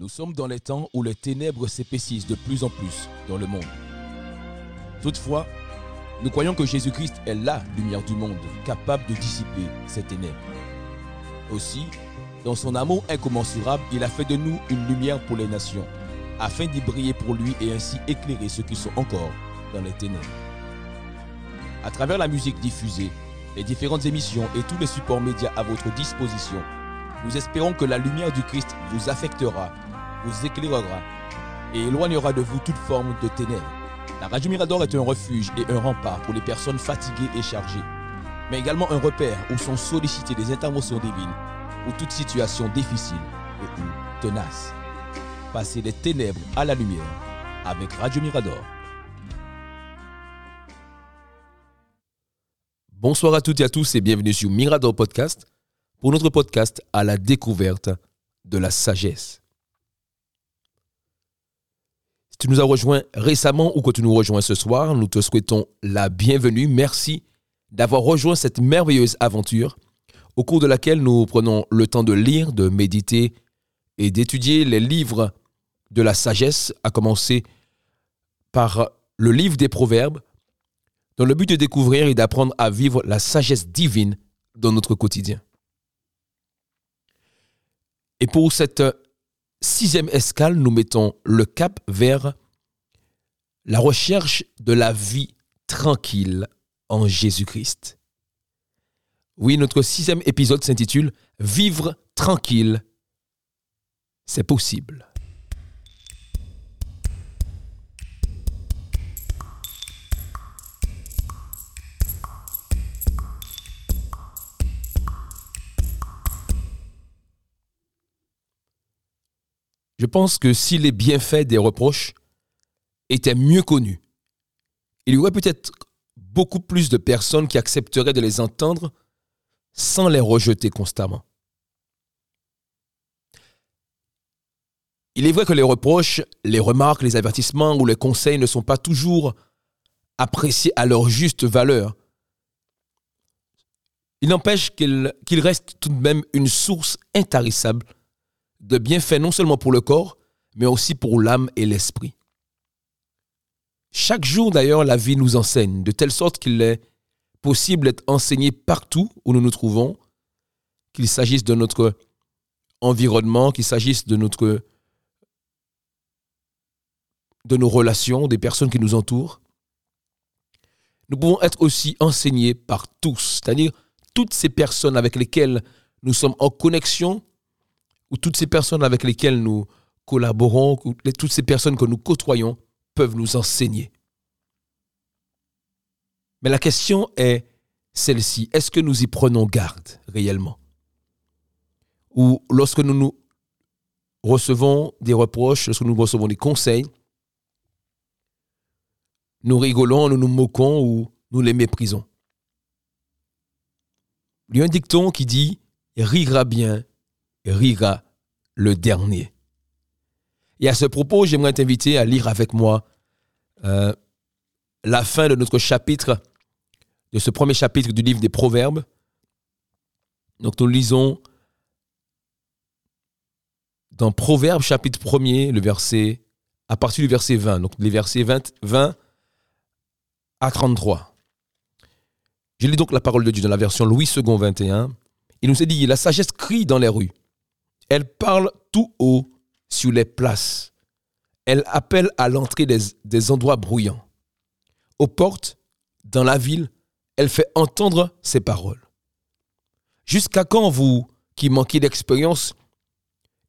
Nous sommes dans les temps où les ténèbres s'épaississent de plus en plus dans le monde. Toutefois, nous croyons que Jésus-Christ est la lumière du monde, capable de dissiper ces ténèbres. Aussi, dans son amour incommensurable, il a fait de nous une lumière pour les nations, afin d'y briller pour lui et ainsi éclairer ceux qui sont encore dans les ténèbres. À travers la musique diffusée, les différentes émissions et tous les supports médias à votre disposition, nous espérons que la lumière du Christ vous affectera, vous éclairera et éloignera de vous toute forme de ténèbres. La Radio Mirador est un refuge et un rempart pour les personnes fatiguées et chargées, mais également un repère où sont sollicitées des interventions divines pour toute situation difficile et ou tenace. Passez des ténèbres à la lumière avec Radio Mirador. Bonsoir à toutes et à tous et bienvenue sur Mirador Podcast pour notre podcast à la découverte de la sagesse. Tu nous as rejoint récemment ou que tu nous rejoins ce soir, nous te souhaitons la bienvenue. Merci d'avoir rejoint cette merveilleuse aventure au cours de laquelle nous prenons le temps de lire, de méditer et d'étudier les livres de la sagesse, à commencer par le livre des Proverbes, dans le but de découvrir et d'apprendre à vivre la sagesse divine dans notre quotidien. Et pour cette sixième escale, nous mettons le cap vers la recherche de la vie tranquille en Jésus-Christ. Oui, notre sixième épisode s'intitule Vivre tranquille, c'est possible. Je pense que si les bienfaits des reproches étaient mieux connus, il y aurait peut-être beaucoup plus de personnes qui accepteraient de les entendre sans les rejeter constamment. Il est vrai que les reproches, les remarques, les avertissements ou les conseils ne sont pas toujours appréciés à leur juste valeur. Il n'empêche qu'il reste tout de même une source intarissable de bienfaits non seulement pour le corps, mais aussi pour l'âme et l'esprit. Chaque jour d'ailleurs, la vie nous enseigne, de telle sorte qu'il est possible d'être enseigné partout où nous nous trouvons, qu'il s'agisse de notre environnement, qu'il s'agisse de notre nos relations, des personnes qui nous entourent. Nous pouvons être aussi enseignés par tous, c'est-à-dire toutes ces personnes avec lesquelles nous sommes en connexion où toutes ces personnes avec lesquelles nous collaborons, toutes ces personnes que nous côtoyons peuvent nous enseigner. Mais la question est celle-ci. Est-ce que nous y prenons garde réellement? Ou lorsque nous nous recevons des reproches, lorsque nous recevons des conseils, nous rigolons, nous nous moquons ou nous les méprisons? Il y a un dicton qui dit rira bien rira le dernier. Et à ce propos, j'aimerais t'inviter à lire avec moi euh, la fin de notre chapitre, de ce premier chapitre du livre des Proverbes. Donc nous lisons dans Proverbes chapitre 1er, le verset, à partir du verset 20, donc les versets 20, 20 à 33. Je lis donc la parole de Dieu dans la version Louis II 21. Il nous est dit, la sagesse crie dans les rues. Elle parle tout haut sur les places. Elle appelle à l'entrée des, endroits bruyants. Aux portes, dans la ville, elle fait entendre ses paroles. Jusqu'à quand vous, qui manquez d'expérience,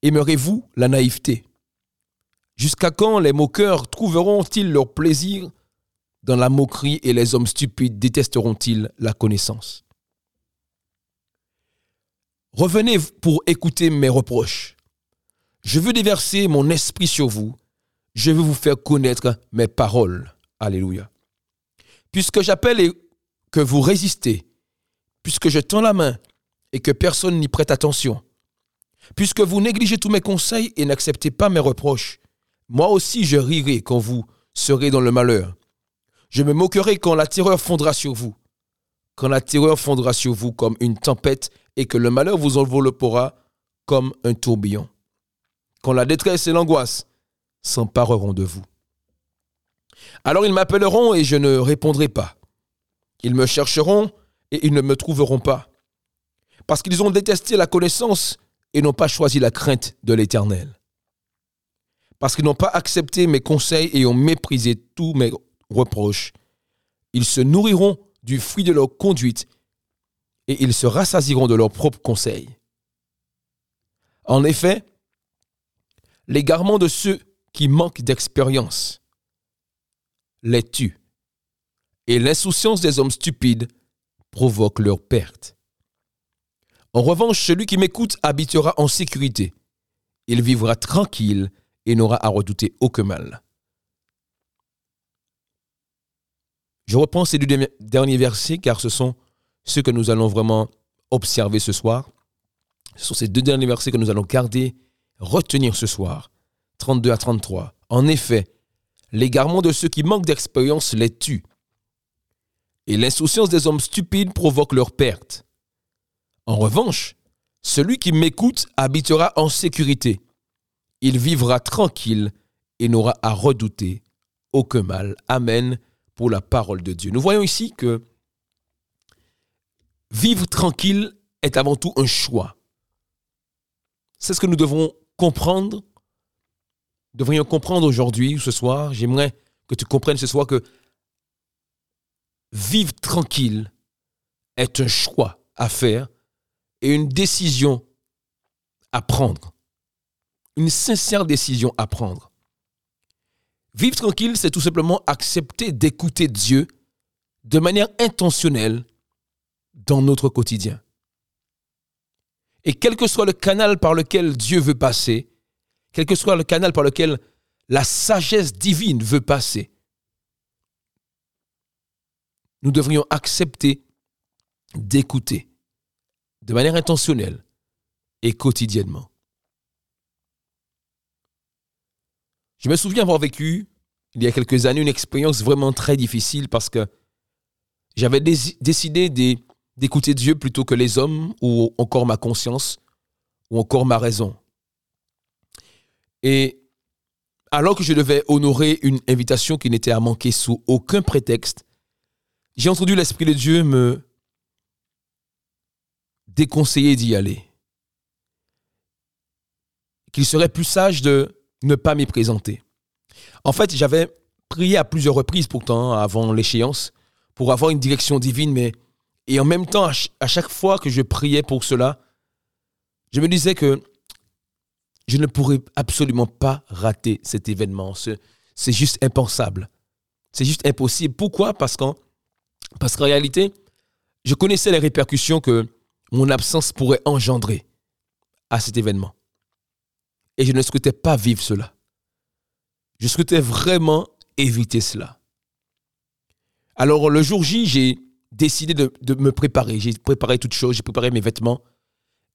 aimerez-vous la naïveté? Jusqu'à quand les moqueurs trouveront-ils leur plaisir dans la moquerie et les hommes stupides détesteront-ils la connaissance? Revenez pour écouter mes reproches. Je veux déverser mon esprit sur vous. Je veux vous faire connaître mes paroles. Alléluia. Puisque j'appelle et que vous résistez, puisque je tends la main et que personne n'y prête attention, puisque vous négligez tous mes conseils et n'acceptez pas mes reproches, moi aussi je rirai quand vous serez dans le malheur. Je me moquerai quand la terreur fondra sur vous, quand la terreur fondra sur vous comme une tempête et que le malheur vous enveloppera comme un tourbillon. quand la détresse et l'angoisse s'empareront de vous. Alors ils m'appelleront et je ne répondrai pas. Ils me chercheront et ils ne me trouveront pas. Parce qu'ils ont détesté la connaissance et n'ont pas choisi la crainte de l'Éternel. Parce qu'ils n'ont pas accepté mes conseils et ont méprisé tous mes reproches. Ils se nourriront du fruit de leur conduite et ils se rassasiront de leurs propres conseils. En effet, l'égarement de ceux qui manquent d'expérience les tue, et l'insouciance des hommes stupides provoque leur perte. En revanche, celui qui m'écoute habitera en sécurité. Il vivra tranquille et n'aura à redouter aucun mal. Je reprends ces deux derniers versets car ce sont ceux que nous allons vraiment observer ce soir. Ce sont ces deux derniers versets que nous allons garder, retenir ce soir. 32 à 33. En effet, l'égarement de ceux qui manquent d'expérience les tue. Et l'insouciance des hommes stupides provoque leur perte. En revanche, celui qui m'écoute habitera en sécurité. Il vivra tranquille et n'aura à redouter aucun mal. Amen pour la parole de Dieu. Nous voyons ici que vivre tranquille est avant tout un choix. C'est ce que nous devons comprendre, devrions comprendre aujourd'hui ou ce soir. J'aimerais que tu comprennes ce soir que vivre tranquille est un choix à faire et une décision à prendre. Une sincère décision à prendre. Vivre tranquille, c'est tout simplement accepter d'écouter Dieu de manière intentionnelle dans notre quotidien. Et quel que soit le canal par lequel Dieu veut passer, quel que soit le canal par lequel la sagesse divine veut passer, nous devrions accepter d'écouter de manière intentionnelle et quotidiennement. Je me souviens avoir vécu, il y a quelques années, une expérience vraiment très difficile parce que j'avais décidé d'écouter Dieu plutôt que les hommes ou encore ma conscience ou encore ma raison. Et alors que je devais honorer une invitation qui n'était à manquer sous aucun prétexte, j'ai entendu l'Esprit de Dieu me déconseiller d'y aller. Qu'il serait plus sage de ne pas m'y présenter. En fait, j'avais prié à plusieurs reprises pourtant avant l'échéance pour avoir une direction divine, mais et en même temps, à chaque fois que je priais pour cela, je me disais que je ne pourrais absolument pas rater cet événement. C'est juste impensable. C'est juste impossible. Pourquoi? Parce qu'en parce qu'en réalité, je connaissais les répercussions que mon absence pourrait engendrer à cet événement. Et je ne souhaitais pas vivre cela. Je souhaitais vraiment éviter cela. Alors le jour J, j'ai décidé de, me préparer. J'ai préparé toutes choses, j'ai préparé mes vêtements.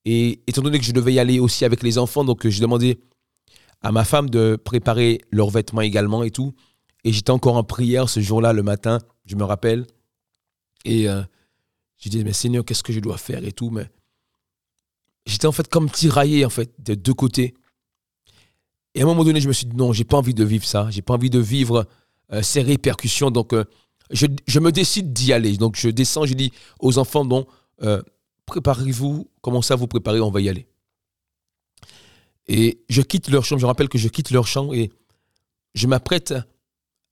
Et étant donné que je devais y aller aussi avec les enfants, donc j'ai demandé à ma femme de préparer leurs vêtements également et tout. Et j'étais encore en prière ce jour-là, le matin, je me rappelle. Et euh, je disais, mais Seigneur, qu'est-ce que je dois faire et tout. Mais j'étais en fait comme tiraillé, en fait, de deux côtés. Et à un moment donné, je me suis dit, non, j'ai pas envie de vivre ça. J'ai pas envie de vivre euh, ces répercussions. Donc, euh, je, me décide d'y aller. Donc, je descends, je dis aux enfants, bon, préparez-vous, commencez à vous préparer, on va y aller. Et je quitte leur chambre. Je rappelle que je quitte leur chambre et je m'apprête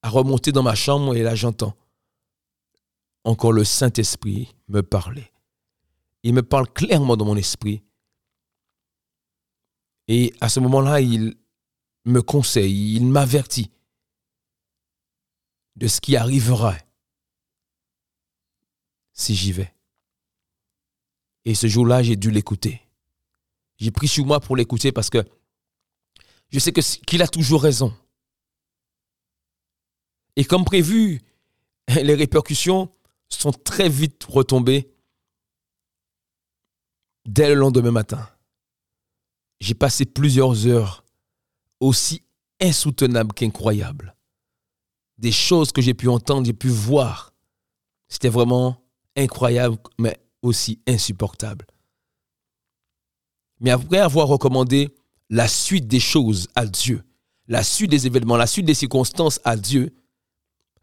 à remonter dans ma chambre et là, j'entends encore le Saint-Esprit me parlait. Il me parle clairement dans mon esprit. Et à ce moment-là, il me conseille, il m'avertit de ce qui arrivera si j'y vais. Et ce jour-là, j'ai dû l'écouter. J'ai pris sur moi pour l'écouter parce que je sais qu'il a toujours raison. Et comme prévu, les répercussions sont très vite retombées dès le lendemain matin. J'ai passé plusieurs heures aussi insoutenables qu'incroyables. Des choses que j'ai pu entendre, j'ai pu voir. C'était vraiment incroyable, mais aussi insupportable. Mais après avoir recommandé la suite des choses à Dieu, la suite des événements, la suite des circonstances à Dieu,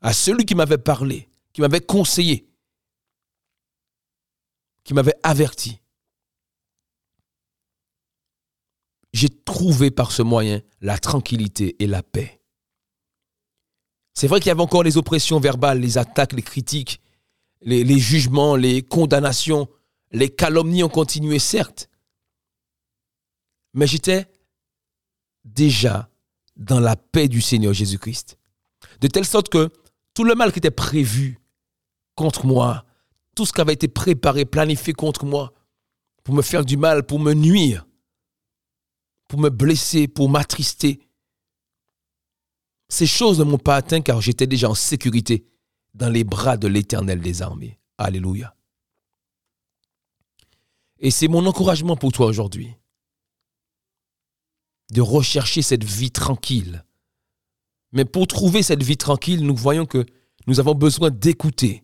à celui qui m'avait parlé, qui m'avait conseillé, qui m'avait averti. J'ai trouvé par ce moyen la tranquillité et la paix. C'est vrai qu'il y avait encore les oppressions verbales, les attaques, les critiques, les, jugements, les condamnations, les calomnies ont continué, certes. Mais j'étais déjà dans la paix du Seigneur Jésus-Christ. De telle sorte que tout le mal qui était prévu contre moi, tout ce qui avait été préparé, planifié contre moi, pour me faire du mal, pour me nuire, pour me blesser, pour m'attrister, ces choses ne m'ont pas atteint car j'étais déjà en sécurité dans les bras de l'Éternel des armées. Alléluia. Et c'est mon encouragement pour toi aujourd'hui de rechercher cette vie tranquille. Mais pour trouver cette vie tranquille, nous voyons que nous avons besoin d'écouter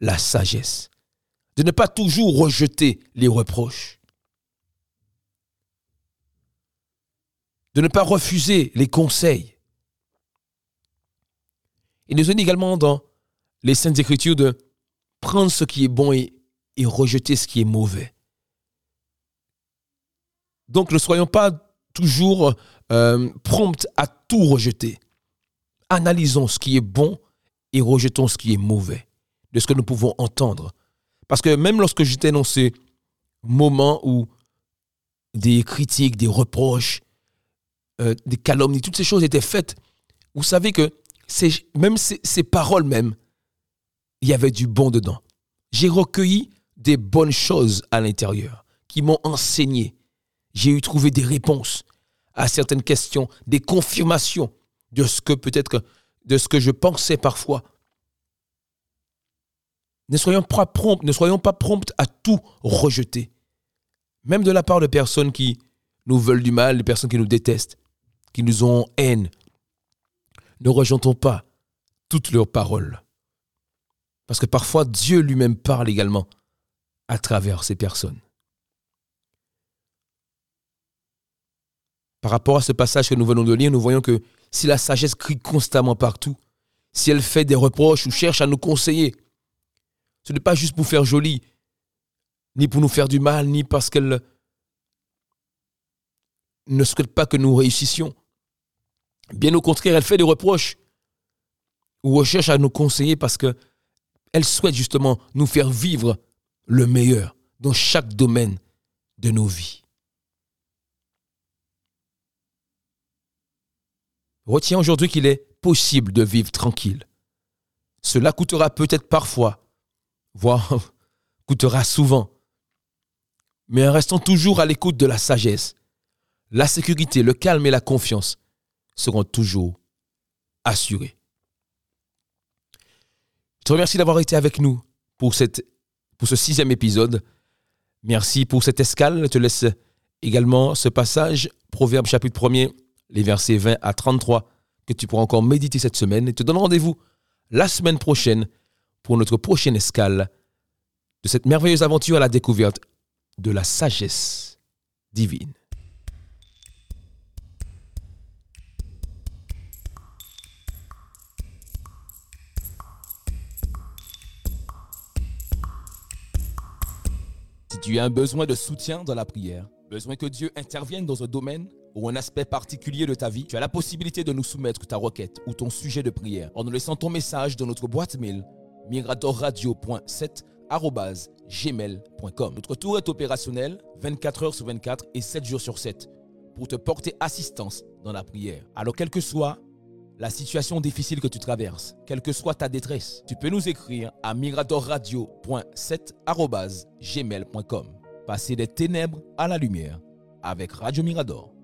la sagesse, de ne pas toujours rejeter les reproches, de ne pas refuser les conseils. Il nous dit également dans les Saintes Écritures de prendre ce qui est bon et, et rejeter ce qui est mauvais. Donc ne soyons pas toujours euh, promptes à tout rejeter. Analysons ce qui est bon et rejetons ce qui est mauvais de ce que nous pouvons entendre. Parce que même lorsque j'étais dans ces moments où des critiques, des reproches, euh, des calomnies, toutes ces choses étaient faites, vous savez que même ces, ces paroles même, il y avait du bon dedans. J'ai recueilli des bonnes choses à l'intérieur qui m'ont enseigné. J'ai eu trouvé des réponses à certaines questions, des confirmations de ce que peut-être de ce que je pensais parfois. Ne soyons pas prompts, ne soyons pas prompts à tout rejeter. Même de la part de personnes qui nous veulent du mal, des personnes qui nous détestent, qui nous ont haine. Ne rejetons pas toutes leurs paroles. Parce que parfois Dieu lui-même parle également à travers ces personnes. Par rapport à ce passage que nous venons de lire, nous voyons que si la sagesse crie constamment partout, si elle fait des reproches ou cherche à nous conseiller, ce n'est pas juste pour faire joli, ni pour nous faire du mal, ni parce qu'elle ne souhaite pas que nous réussissions. Bien au contraire, elle fait des reproches ou recherche à nous conseiller parce qu'elle souhaite justement nous faire vivre le meilleur dans chaque domaine de nos vies. Retiens aujourd'hui qu'il est possible de vivre tranquille. Cela coûtera peut-être parfois, voire coûtera souvent. Mais en restant toujours à l'écoute de la sagesse, la sécurité, le calme et la confiance seront toujours assurés. Je te remercie d'avoir été avec nous pour, ce sixième épisode. Merci pour cette escale. Je te laisse également ce passage, Proverbe chapitre 1er, les versets 20 à 33, que tu pourras encore méditer cette semaine. Et te donne rendez-vous la semaine prochaine pour notre prochaine escale de cette merveilleuse aventure à la découverte de la sagesse divine. Tu as un besoin de soutien dans la prière, besoin que Dieu intervienne dans un domaine ou un aspect particulier de ta vie, tu as la possibilité de nous soumettre ta requête ou ton sujet de prière en nous laissant ton message dans notre boîte mail miradorradio.7@gmail.com. Notre tour est opérationnel 24 heures sur 24 et 7 jours sur 7 pour te porter assistance dans la prière. Alors quelle que soit la situation difficile que tu traverses, quelle que soit ta détresse, tu peux nous écrire à miradorradio.7@gmail.com. Passer des ténèbres à la lumière avec Radio Mirador.